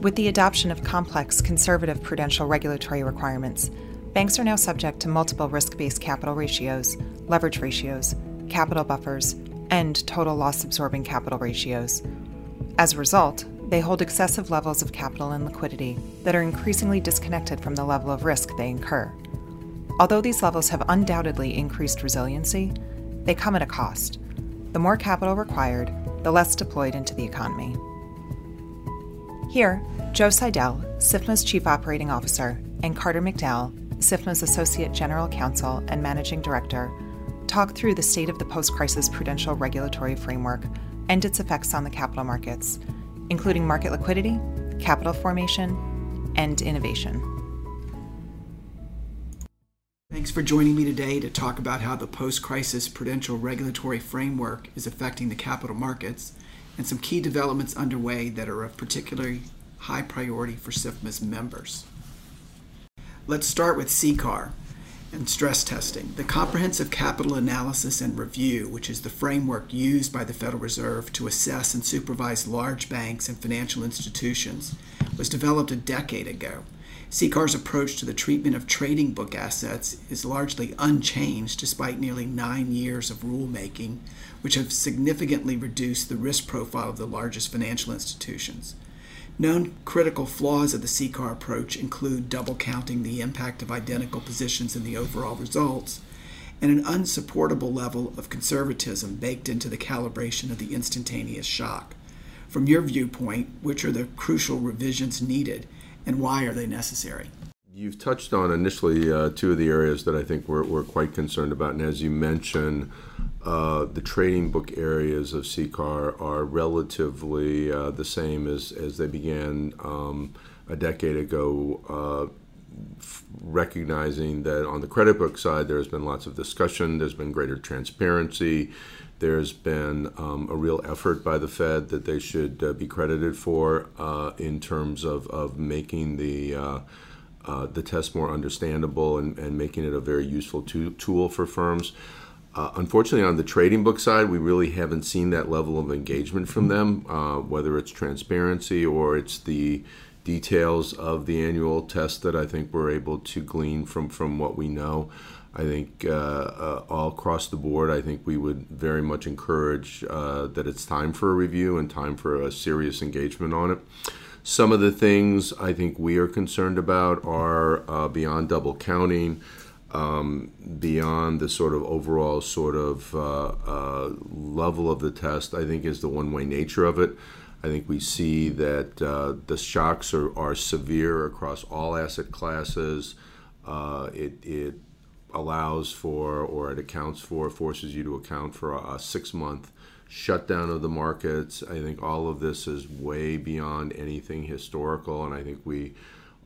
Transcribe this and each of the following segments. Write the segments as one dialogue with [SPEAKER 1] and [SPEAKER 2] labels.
[SPEAKER 1] With the adoption of complex, conservative prudential regulatory requirements, banks are now subject to multiple risk based capital ratios, leverage ratios, capital buffers, and total loss absorbing capital ratios. As a result, they hold excessive levels of capital and liquidity that are increasingly disconnected from the level of risk they incur. Although these levels have undoubtedly increased resiliency, they come at a cost. The more capital required, the less deployed into the economy. Here, Joe Seidel, SIFMA's Chief Operating Officer, and Carter McDowell, SIFMA's Associate General Counsel and Managing Director, talk through the state of the post crisis prudential regulatory framework and its effects on the capital markets, including market liquidity, capital formation, and innovation.
[SPEAKER 2] Thanks for joining me today to talk about how the post crisis prudential regulatory framework is affecting the capital markets and some key developments underway that are of particularly high priority for SIFMA's members. Let's start with CCAR and stress testing. The Comprehensive Capital Analysis and Review, which is the framework used by the Federal Reserve to assess and supervise large banks and financial institutions, was developed a decade ago CCAR's approach to the treatment of trading book assets is largely unchanged despite nearly nine years of rulemaking, which have significantly reduced the risk profile of the largest financial institutions. Known critical flaws of the CCAR approach include double counting the impact of identical positions in the overall results and an unsupportable level of conservatism baked into the calibration of the instantaneous shock. From your viewpoint, which are the crucial revisions needed and why are they necessary?
[SPEAKER 3] You've touched on initially uh, two of the areas that I think we're, we're quite concerned about. And as you mentioned, uh, the trading book areas of CCAR are relatively uh, the same as, as they began um, a decade ago, uh, recognizing that on the credit book side, there's been lots of discussion, there's been greater transparency, there's been um, a real effort by the Fed that they should uh, be credited for uh, in terms of, of making the uh, uh the test more understandable and, and making it a very useful to, tool for firms. Uh, unfortunately, on the trading book side, we really haven't seen that level of engagement from them, uh, whether it's transparency or it's the details of the annual test that I think we're able to glean from, from what we know. I think uh, uh, all across the board, I think we would very much encourage uh, that it's time for a review and time for a serious engagement on it. Some of the things I think we are concerned about are uh, beyond double counting, um, beyond the sort of overall sort of uh, uh, level of the test, I think is the one way nature of it. I think we see that the shocks are, are severe across all asset classes. it, it allows for or it accounts for, forces you to account for a, six month shutdown of the markets. I think all of this is way beyond anything historical, and I think we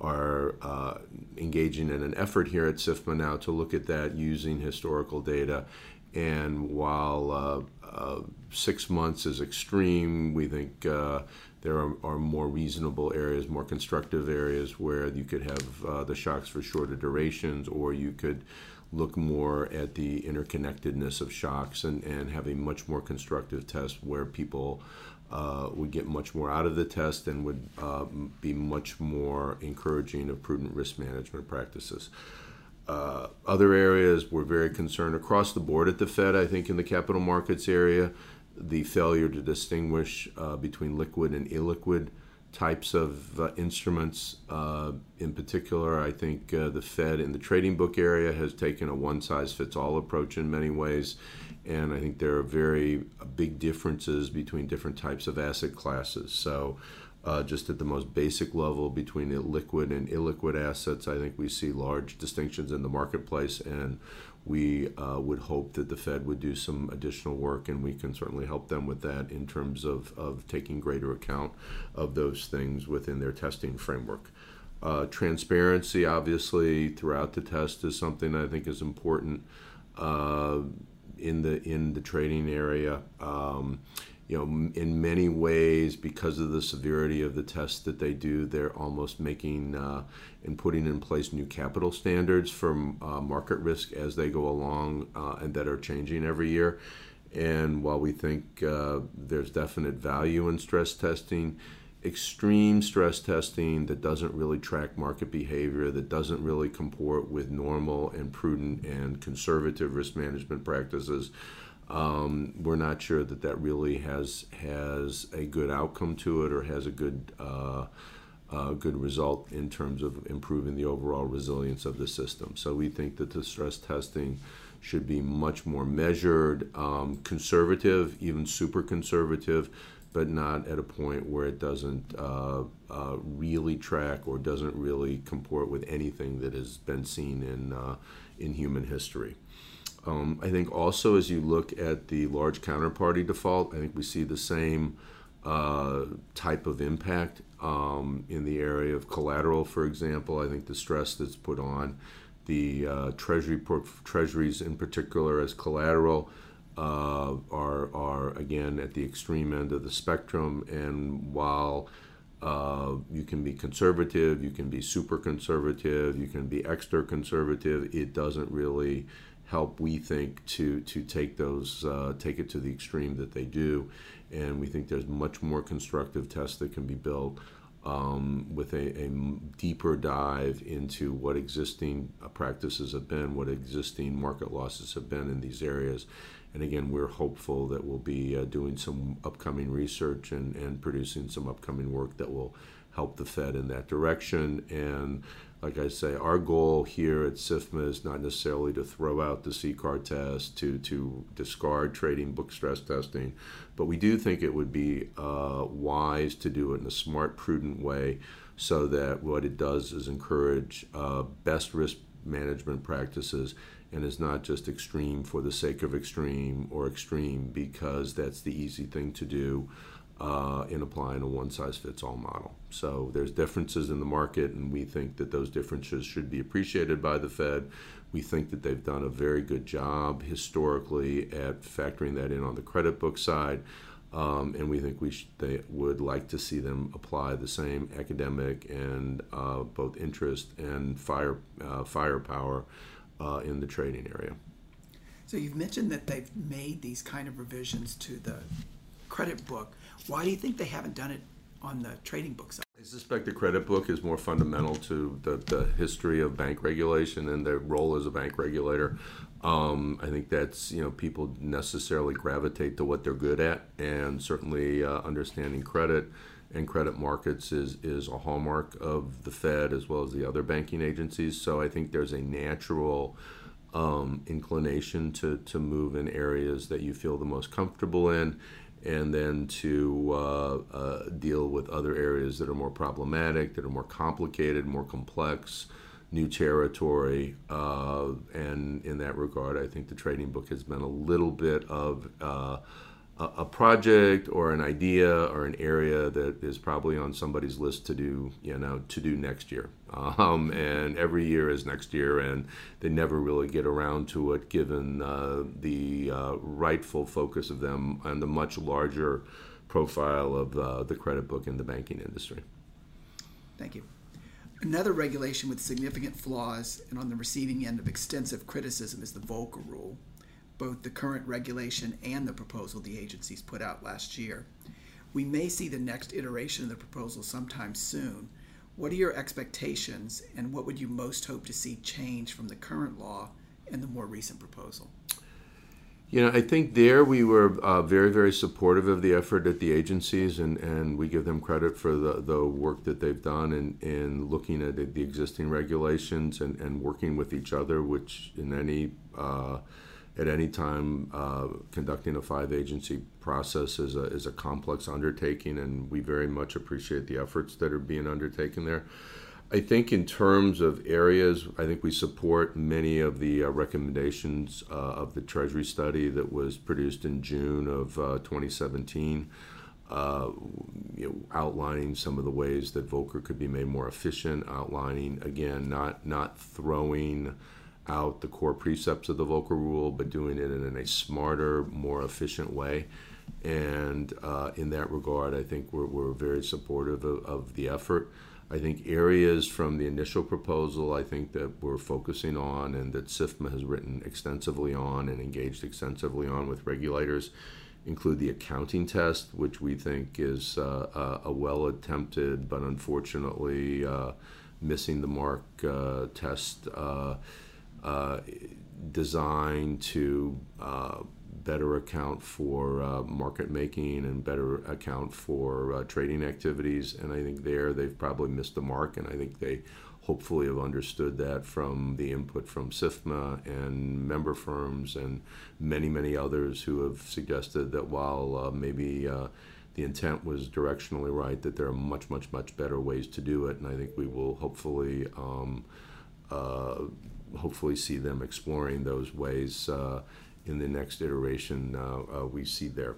[SPEAKER 3] are uh, engaging in an effort here at SIFMA now to look at that using historical data. And while uh, uh, six months is extreme, we think uh, there are, are, more reasonable areas, more constructive areas where you could have uh, the shocks for shorter durations, or you could look more at the interconnectedness of shocks and, and have a much more constructive test where people uh, would get much more out of the test and would uh, be much more encouraging of prudent risk management practices. Uh, other areas we're very concerned across the board at the Fed, I think, in the capital markets area, the failure to distinguish uh, between liquid and illiquid types of uh, instruments. Uh, in particular, I think uh, the Fed in the trading book area has taken a one size fits all approach in many ways. And I think there are very big differences between different types of asset classes. So, uh, just at the most basic level between liquid and illiquid assets, I think we see large distinctions in the marketplace. And we uh, would hope that the Fed would do some additional work, and we can certainly help them with that in terms of, of taking greater account of those things within their testing framework. Uh, transparency, obviously, throughout the test is something I think is important uh, in the in the trading area. Um, you know, in many ways, because of the severity of the tests that they do, they're almost making uh, and putting in place new capital standards for uh, market risk as they go along uh, and that are changing every year. And while we think uh, there's definite value in stress testing, extreme stress testing that doesn't really track market behavior, that doesn't really comport with normal and prudent and conservative risk management practices. Um, we're not sure that that really has has a good outcome to it or has a good uh, uh, good result in terms of improving the overall resilience of the system. So we think that the stress testing should be much more measured, um, conservative, even super conservative, but not at a point where it doesn't uh, uh, really track or doesn't really comport with anything that has been seen in uh, in human history. Um, I think also as you look at the large counterparty default, I think we see the same uh, type of impact um, in the area of collateral, for example. I think the stress that's put on the uh, treasury treasuries in particular as collateral uh, are are again at the extreme end of the spectrum. And while uh, you can be conservative, you can be super conservative, you can be extra conservative. It doesn't really help, we think, to to take those uh, take it to the extreme that they do. And we think there's much more constructive tests that can be built um, with a, a, deeper dive into what existing uh, practices have been, what existing market losses have been in these areas, and again, we're hopeful that we'll be uh, doing some upcoming research and, and producing some upcoming work that will help the Fed in that direction. And like I say, our goal here at SIFMA is not necessarily to throw out the CCAR test, to, to discard trading book stress testing, but we do think it would be uh, wise to do it in a smart, prudent way so that what it does is encourage uh, best risk management practices and is not just extreme for the sake of extreme or extreme because that's the easy thing to do uh, in applying a one size fits all model. So there's differences in the market, and we think that those differences should be appreciated by the Fed. We think that they've done a very good job historically at factoring that in on the credit book side. Um, and we think we sh- they would like to see them apply the same academic and uh, both interest and fire uh, firepower uh, in the trading area.
[SPEAKER 2] So you've mentioned that they've made these kind of revisions to the credit book. Why do you think they haven't done it on the trading book side?
[SPEAKER 3] I suspect the credit book is more fundamental to the, the history of bank regulation and their role as a bank regulator. Um, I think that's you know people necessarily gravitate to what they're good at, and certainly uh, understanding credit and credit markets is is a hallmark of the Fed as well as the other banking agencies. So I think there's a natural um, inclination to to move in areas that you feel the most comfortable in, and then to uh, uh, deal with other areas that are more problematic, that are more complicated, more complex new territory. Uh, and in that regard, I think the trading book has been a little bit of uh, a, project or an idea or an area that is probably on somebody's list to do, you know, to do next year. Um, and every year is next year, and they never really get around to it, given uh, the uh, rightful focus of them and the much larger profile of uh, the credit book in the banking industry.
[SPEAKER 2] Thank you. Another regulation with significant flaws and on the receiving end of extensive criticism is the Volcker Rule, both the current regulation and the proposal the agencies put out last year. We may see the next iteration of the proposal sometime soon. What are your expectations, and what would you most hope to see change from the current law and the more recent proposal?
[SPEAKER 3] You know, I think there we were uh, very, very supportive of the effort at the agencies, and, and we give them credit for the, the work that they've done in, in looking at the existing regulations and, and working with each other, which in any uh, at any time uh, conducting a five agency process is a, is a complex undertaking, and we very much appreciate the efforts that are being undertaken there. I think in terms of areas, I think we support many of the uh, recommendations uh, of the Treasury study that was produced in June of uh, 2017, uh, you know, outlining some of the ways that Volcker could be made more efficient, outlining again not not throwing out the core precepts of the Volcker Rule, but doing it in a smarter, more efficient way. And uh, in that regard, I think we're, we're very supportive of, of the effort. I think areas from the initial proposal, I think that we're focusing on and that SIFMA has written extensively on and engaged extensively on with regulators include the accounting test, which we think is uh, a, well attempted but unfortunately uh, missing the mark uh, test uh, uh, designed to better account for uh, market making and better account for uh, trading activities. And I think there they've probably missed the mark, and I think they hopefully have understood that from the input from SIFMA and member firms and many, many others who have suggested that while uh, maybe uh, the intent was directionally right, that there are much, much, much better ways to do it. And I think we will hopefully. Um, uh, hopefully, see them exploring those ways uh, in the next iteration uh, uh, we see there.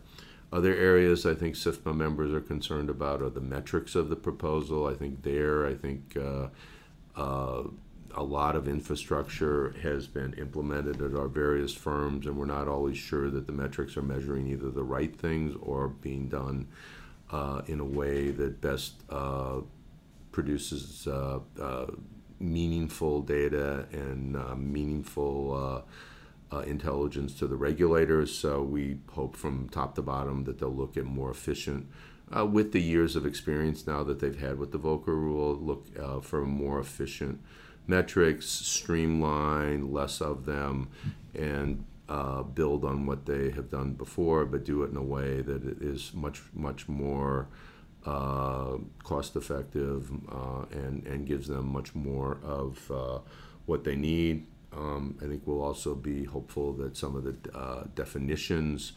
[SPEAKER 3] Other areas I think SIFMA members are concerned about are the metrics of the proposal. I think there, I think uh, uh, a lot of infrastructure has been implemented at our various firms, and we're not always sure that the metrics are measuring either the right things or being done uh, in a way that best uh, produces uh, uh, meaningful data and meaningful uh, intelligence to the regulators. So we hope from top to bottom that they'll look at more efficient, uh, with the years of experience now that they've had with the Volcker rule, look uh, for more efficient metrics, streamline less of them, and uh, build on what they have done before, but do it in a way that is much, much more. Uh, cost effective uh, and, and gives them much more of what they need um, I think we'll also be hopeful that some of the uh, definitions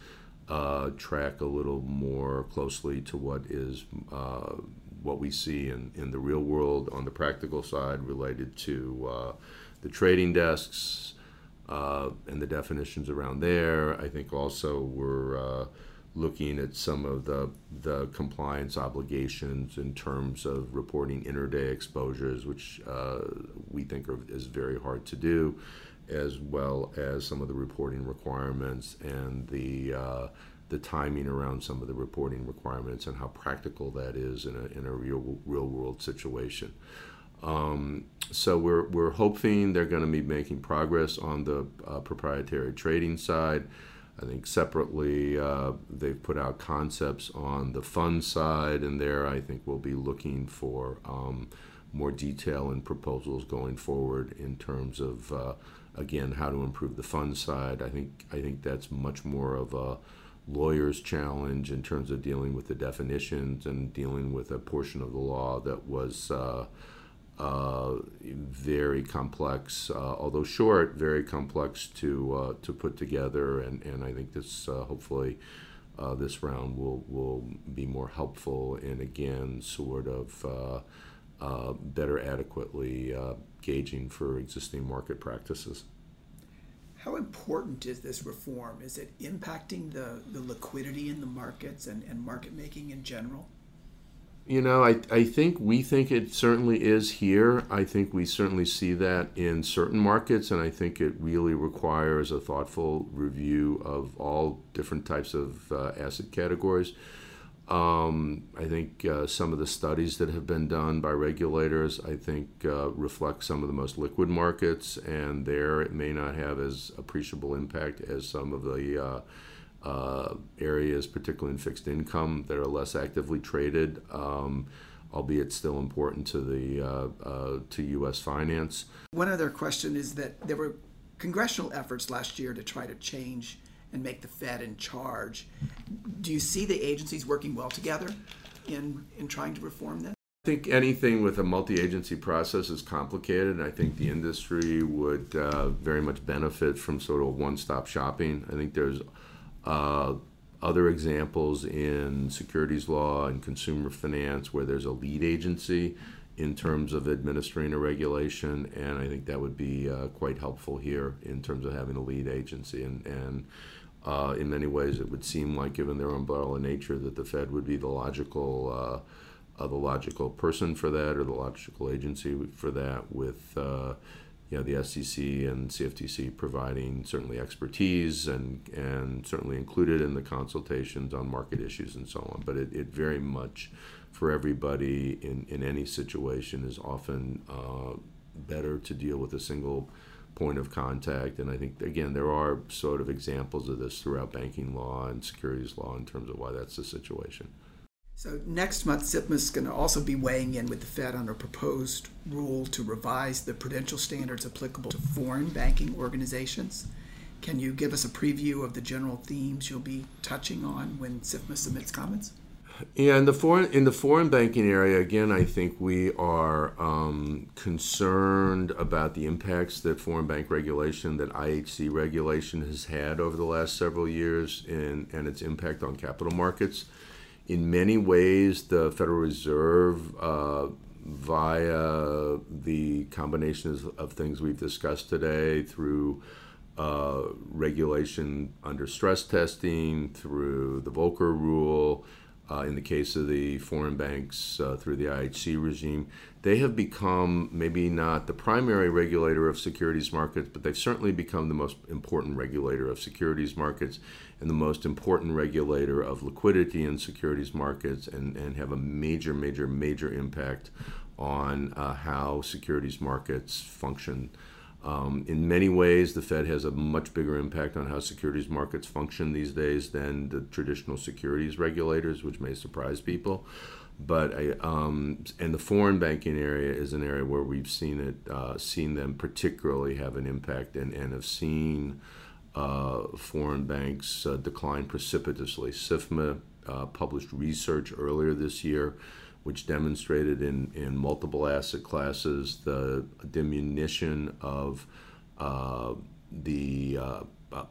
[SPEAKER 3] uh, track a little more closely to what is uh, what we see in, in the real world on the practical side related to uh, the trading desks uh, and the definitions around there. I think also we're uh, looking at some of the, the compliance obligations in terms of reporting intraday exposures, which uh, we think are, is very hard to do, as well as some of the reporting requirements and the uh, the timing around some of the reporting requirements and how practical that is in a, in a real real world situation. Um, so we're, we're hoping they're going to be making progress on the uh, proprietary trading side. I think separately, uh, they've put out concepts on the fund side, and there I think we'll be looking for um, more detail and proposals going forward in terms of, uh, again, how to improve the fund side. I think I think that's much more of a lawyer's challenge in terms of dealing with the definitions and dealing with a portion of the law that was. Uh, uh, very complex, uh, although short, very complex to uh, to put together, and, and I think this uh, hopefully uh, this round will will be more helpful in again sort of better adequately gauging for existing market practices.
[SPEAKER 2] How important is this reform? Is it impacting the, the liquidity in the markets and, and market making in general?
[SPEAKER 3] You know, I, I think we think it certainly is here. I think we certainly see that in certain markets, and I think it really requires a thoughtful review of all different types of uh, asset categories. Um, I think uh, some of the studies that have been done by regulators, I think, uh, reflect some of the most liquid markets, and there it may not have as appreciable impact as some of the uh, areas, particularly in fixed income, that are less actively traded, um, albeit still important to the uh, uh, to U.S. finance.
[SPEAKER 2] One other question is that there were congressional efforts last year to try to change and make the Fed in charge. Do you see the agencies working well together in in trying to reform this?
[SPEAKER 3] I think anything with a multi-agency process is complicated. I think the industry would uh, very much benefit from sort of one-stop shopping. I think there's uh, other examples in securities law and consumer finance where there's a lead agency in terms of administering a regulation, and I think that would be uh, quite helpful here in terms of having a lead agency. And, and uh, in many ways, it would seem like, given their umbrella nature, that the Fed would be the logical, uh, uh the logical person for that, or the logical agency for that, with uh, you know, the SEC and CFTC providing certainly expertise and, and certainly included in the consultations on market issues and so on. But it, it very much, for everybody in, in any situation, is often uh, better to deal with a single point of contact. And I think, again, there are sort of examples of this throughout banking law and securities law in terms of why that's the situation.
[SPEAKER 2] So next month, SIFMA is going to also be weighing in with the Fed on a proposed rule to revise the prudential standards applicable to foreign banking organizations. Can you give us a preview of the general themes you'll be touching on when SIFMA submits comments?
[SPEAKER 3] Yeah, in the foreign in the foreign banking area, again, I think we are um, concerned about the impacts that foreign bank regulation, that IHC regulation has had over the last several years, and and its impact on capital markets. In many ways, the Federal Reserve, uh, via the combinations of things we've discussed today, through uh, regulation under stress testing, through the Volcker rule uh, in the case of the foreign banks uh, through the IHC regime, they have become maybe not the primary regulator of securities markets, but they've certainly become the most important regulator of securities markets and the most important regulator of liquidity in securities markets and, and have a major, major, major impact on uh, how securities markets function um, in many ways, the Fed has a much bigger impact on how securities markets function these days than the traditional securities regulators, which may surprise people. But um, and the foreign banking area is an area where we've seen it, uh, seen them particularly have an impact, and, and have seen uh, foreign banks uh, decline precipitously. SIFMA uh, published research earlier this year which demonstrated in, in multiple asset classes the diminution of uh, the uh,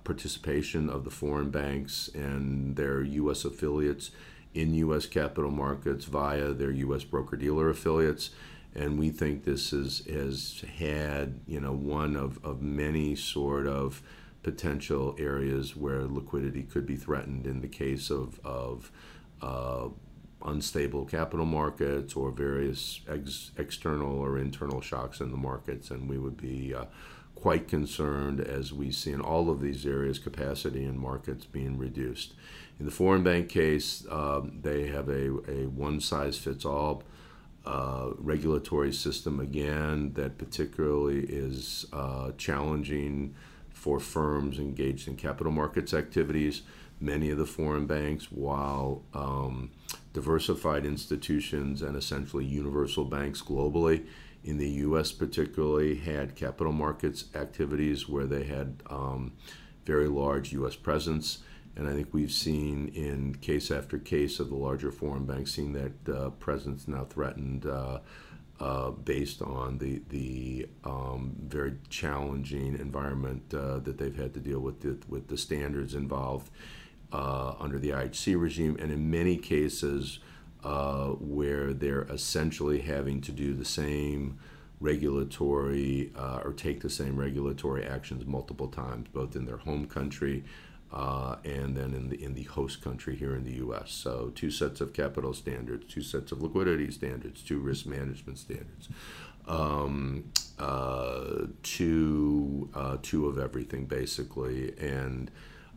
[SPEAKER 3] participation of the foreign banks and their U.S. affiliates in U.S. capital markets via their U.S. broker dealer affiliates. And we think this is, has had, you know, one of, of many sort of potential areas where liquidity could be threatened in the case of, of uh, unstable capital markets or various ex- external or internal shocks in the markets, and we would be uh, quite concerned as we see in all of these areas capacity in markets being reduced. In the foreign bank case, um, they have a, a one size fits all uh, regulatory system again that particularly is uh, challenging for firms engaged in capital markets activities. Many of the foreign banks, while um, diversified institutions and essentially universal banks globally. In the U.S., particularly, had capital markets activities where they had um, very large U.S. presence. And I think we've seen in case after case of the larger foreign banks, seen that uh, presence now threatened uh, uh, based on the the um, very challenging environment uh, that they've had to deal with the, with the standards involved uh, under the IHC regime, and in many cases uh, where they're essentially having to do the same regulatory uh, or take the same regulatory actions multiple times, both in their home country uh, and then in the in the host country here in the U.S. So two sets of capital standards, two sets of liquidity standards, two risk management standards. Um, uh, two, uh, two of everything basically, and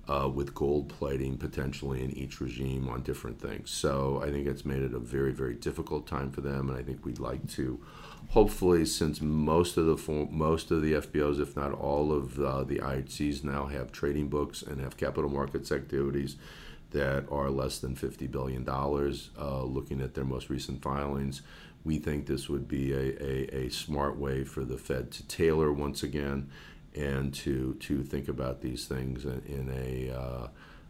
[SPEAKER 3] uh, with gold plating potentially in each regime on different things. So I think it's made it a very, very difficult time for them, and I think we'd like to, hopefully, since most of the most of the FBOs, if not all of uh, the IHCs, now have trading books and have capital markets activities that are less than $50 billion, uh, looking at their most recent filings. We think this would be a, a, a smart way for the Fed to tailor once again and to to think about these things in, a uh,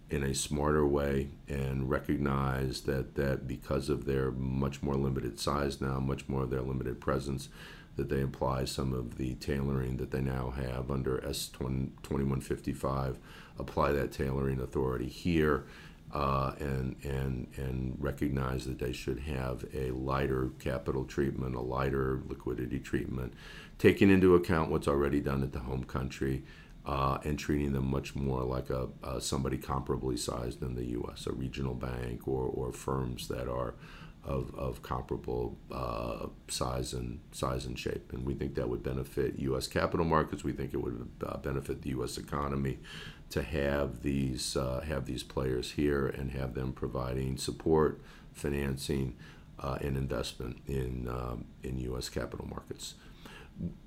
[SPEAKER 3] in a smarter way and recognize that that because of their much more limited size now, much more of their limited presence, that they apply some of the tailoring that they now have under S 2155, apply that tailoring authority here. Uh, and and and recognize that they should have a lighter capital treatment, a lighter liquidity treatment, taking into account what's already done at the home country uh, and treating them much more like a, somebody comparably sized in the U.S., a regional bank or, or firms that are of, of comparable uh, size and size and shape. And we think that would benefit U.S. capital markets. We think it would uh, benefit the U.S. economy to have these uh, have these players here and have them providing support, financing, uh, and investment in um, in U.S. capital markets.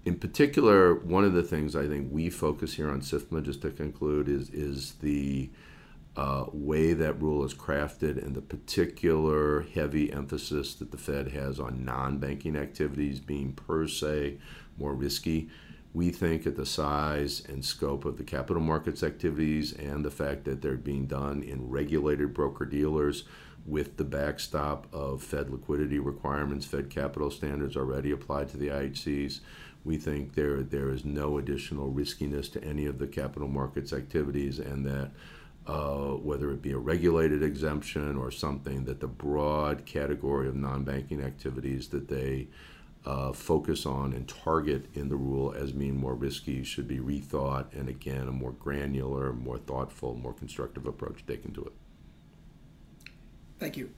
[SPEAKER 3] in particular, one of the things I think we focus here on SIFMA, just to conclude, is is the uh, way that rule is crafted and the particular heavy emphasis that the Fed has on non-banking activities being per se more risky. We think at the size and scope of the capital markets activities and the fact that they're being done in regulated broker dealers with the backstop of Fed liquidity requirements, Fed capital standards already applied to the IHCs. We think there there is no additional riskiness to any of the capital markets activities, and that uh, whether it be a regulated exemption or something, that the broad category of non-banking activities that they uh, focus on and target in the rule as being more risky should be rethought, and again, a more granular, more thoughtful, more constructive approach taken to it.
[SPEAKER 2] Thank you.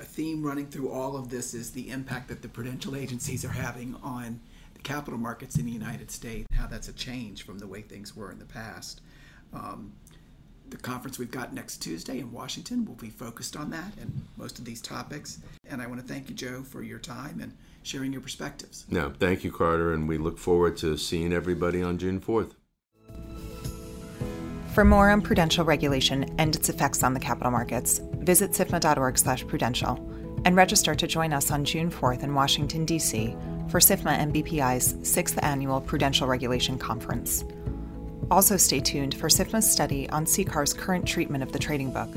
[SPEAKER 2] A theme running through all of this is the impact that the prudential agencies are having on the capital markets in the United States, how that's a change from the way things were in the past. Um, the conference we've got next Tuesday in Washington will be focused on that and most of these topics. And I want to thank you, Joe, for your time and sharing your perspectives.
[SPEAKER 3] No, thank you, Carter, and we look forward to seeing everybody on June 4th.
[SPEAKER 1] For more on prudential regulation and its effects on the capital markets, visit sifma.org/prudential and register to join us on June 4th in Washington, D.C. for SIFMA and BPI's 6th Annual Prudential Regulation Conference. Also, stay tuned for SIFMA's study on CCAR's current treatment of the trading book